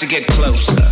to get closer.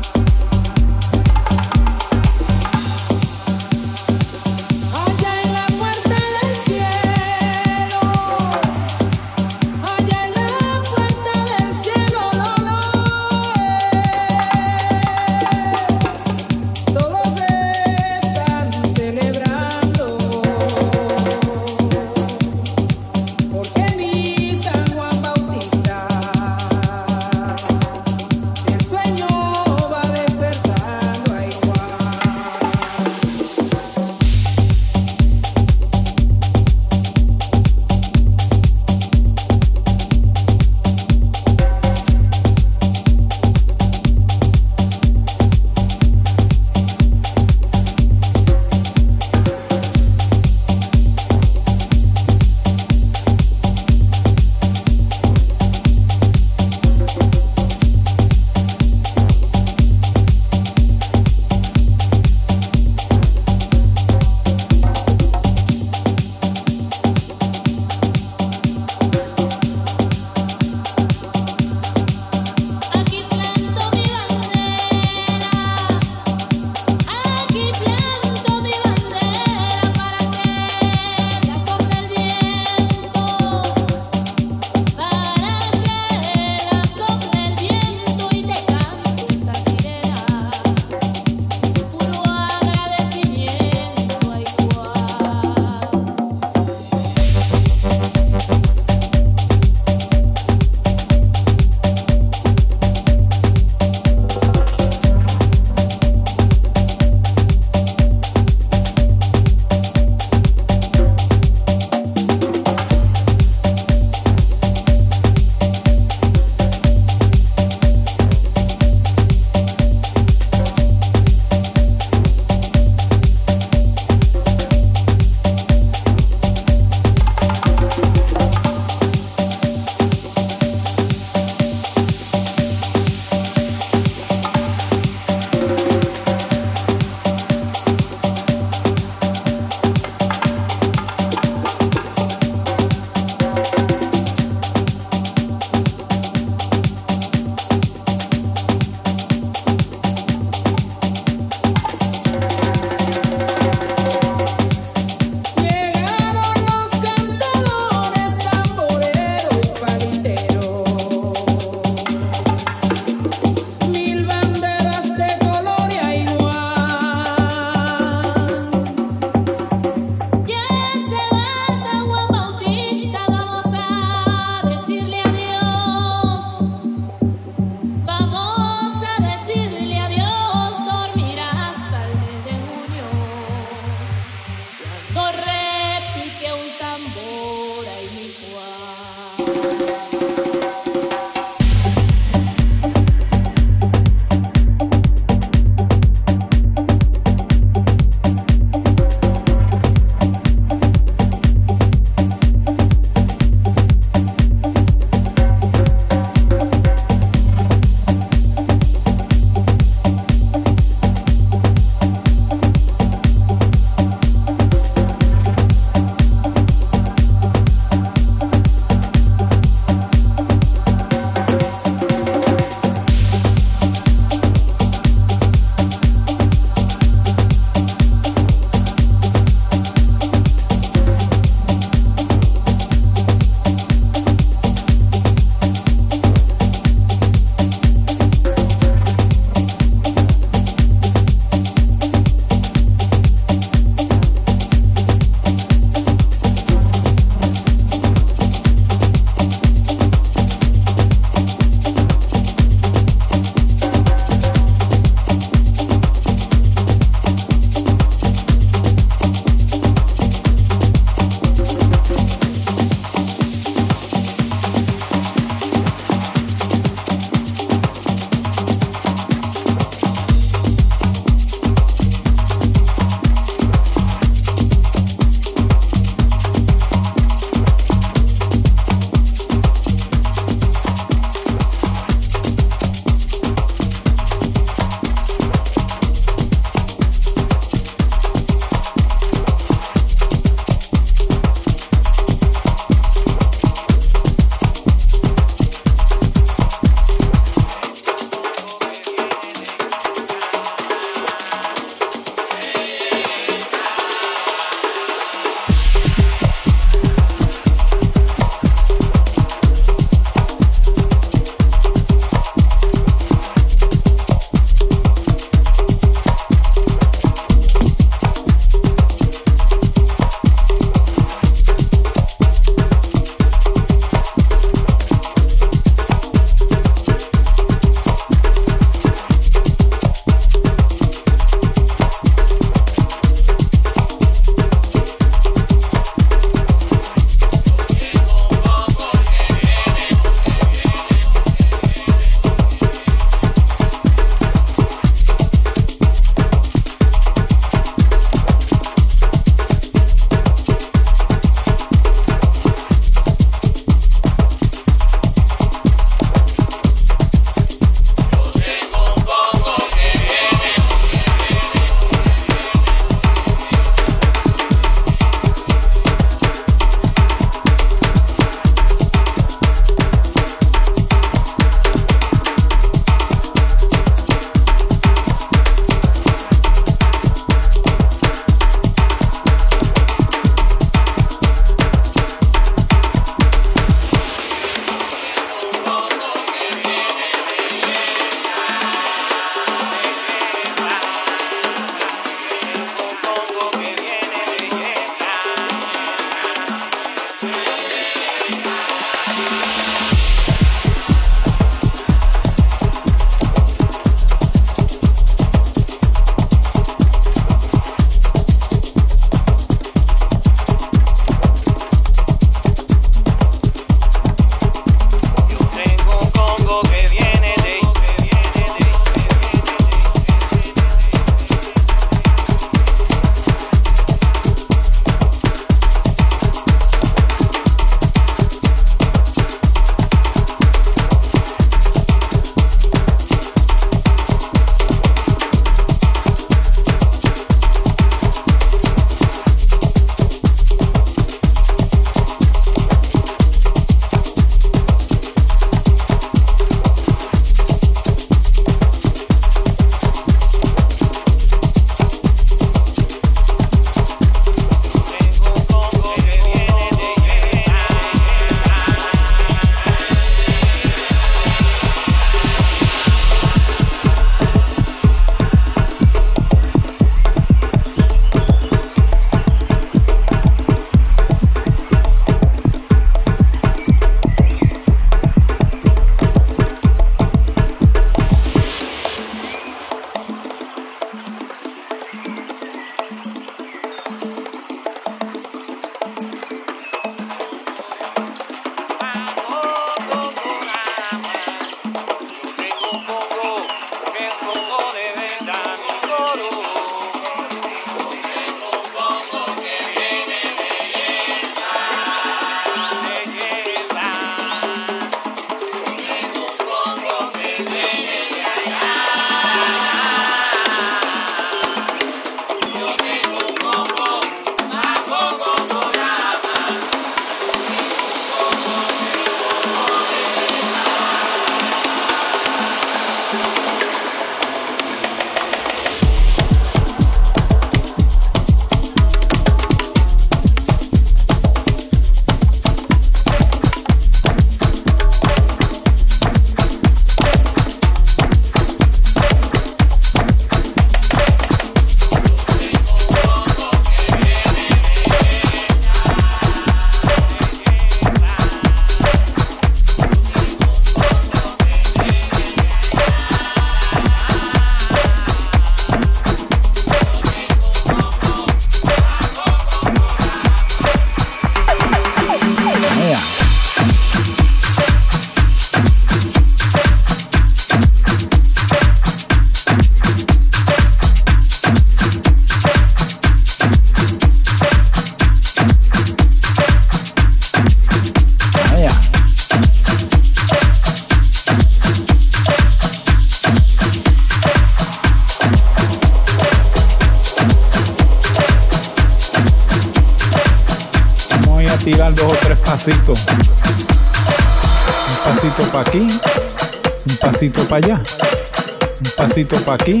Para aquí,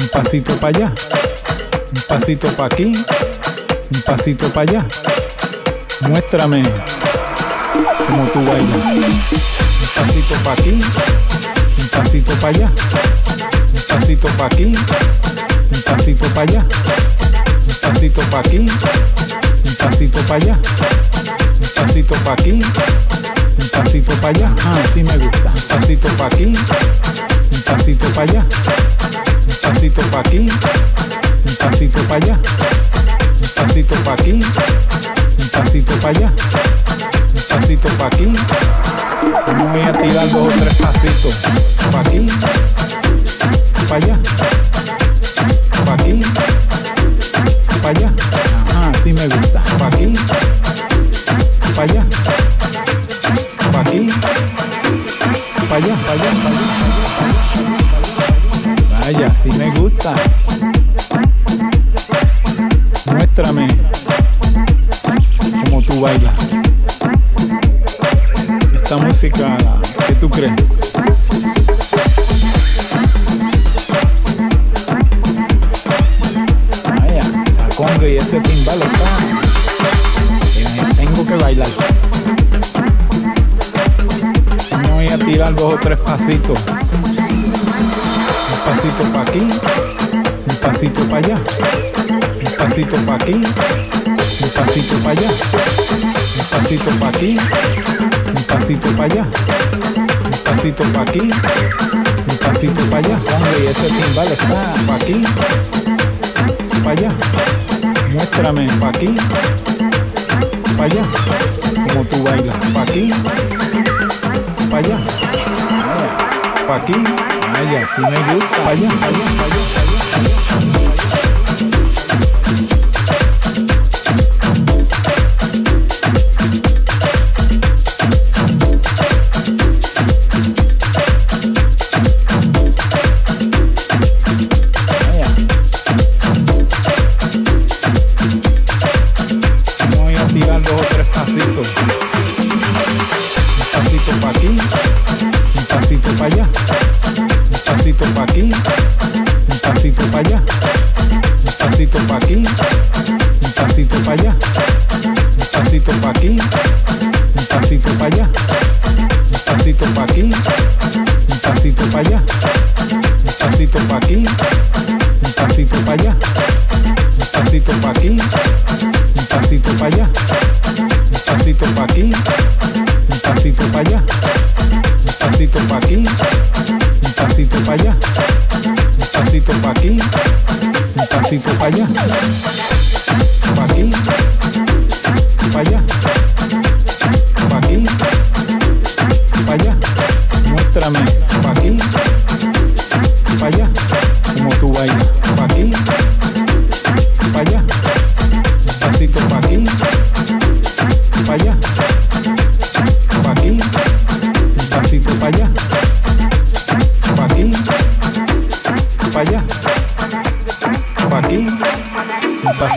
un pasito para allá, un pasito para aquí, un pasito para allá. Muéstrame cómo tú bailas. Un pasito para aquí, un pasito para allá, un pasito para aquí, un pasito para allá, un pasito para aquí, un pasito para allá, un pasito para aquí, un pasito para allá. Ah, sí me gusta. Un pasito para aquí, pasito para allá, un pasito para aquí, un pasito para allá, un pasito para aquí, un pasito para allá, un pasito para aquí. Me voy a tirar dos o tres pasitos. Pa' aquí, pa' allá, pa' aquí, pa' allá. Ajá, así me gusta. Pa' aquí, pa' allá, pa' aquí, pa' allá, pa' allá, pa' allá. Vaya, así me gusta. Muéstrame cómo tú bailas esta música, ¿qué tú crees? Vaya, esa conga y ese timbal está. tengo que bailar. Voy a tirar dos o tres pasitos. Pasito para allá, un pasito para aquí, un pasito para allá, un pasito para aquí un pasito para allá, un pasito para aquí, un pasito para allá. Hombre, y ese timbal está para aquí, para allá. Muéstrame. para aquí, para allá, como tú bailas, para aquí, para allá, para aquí, vaya, si me gusta, para allá, para allá, para allá,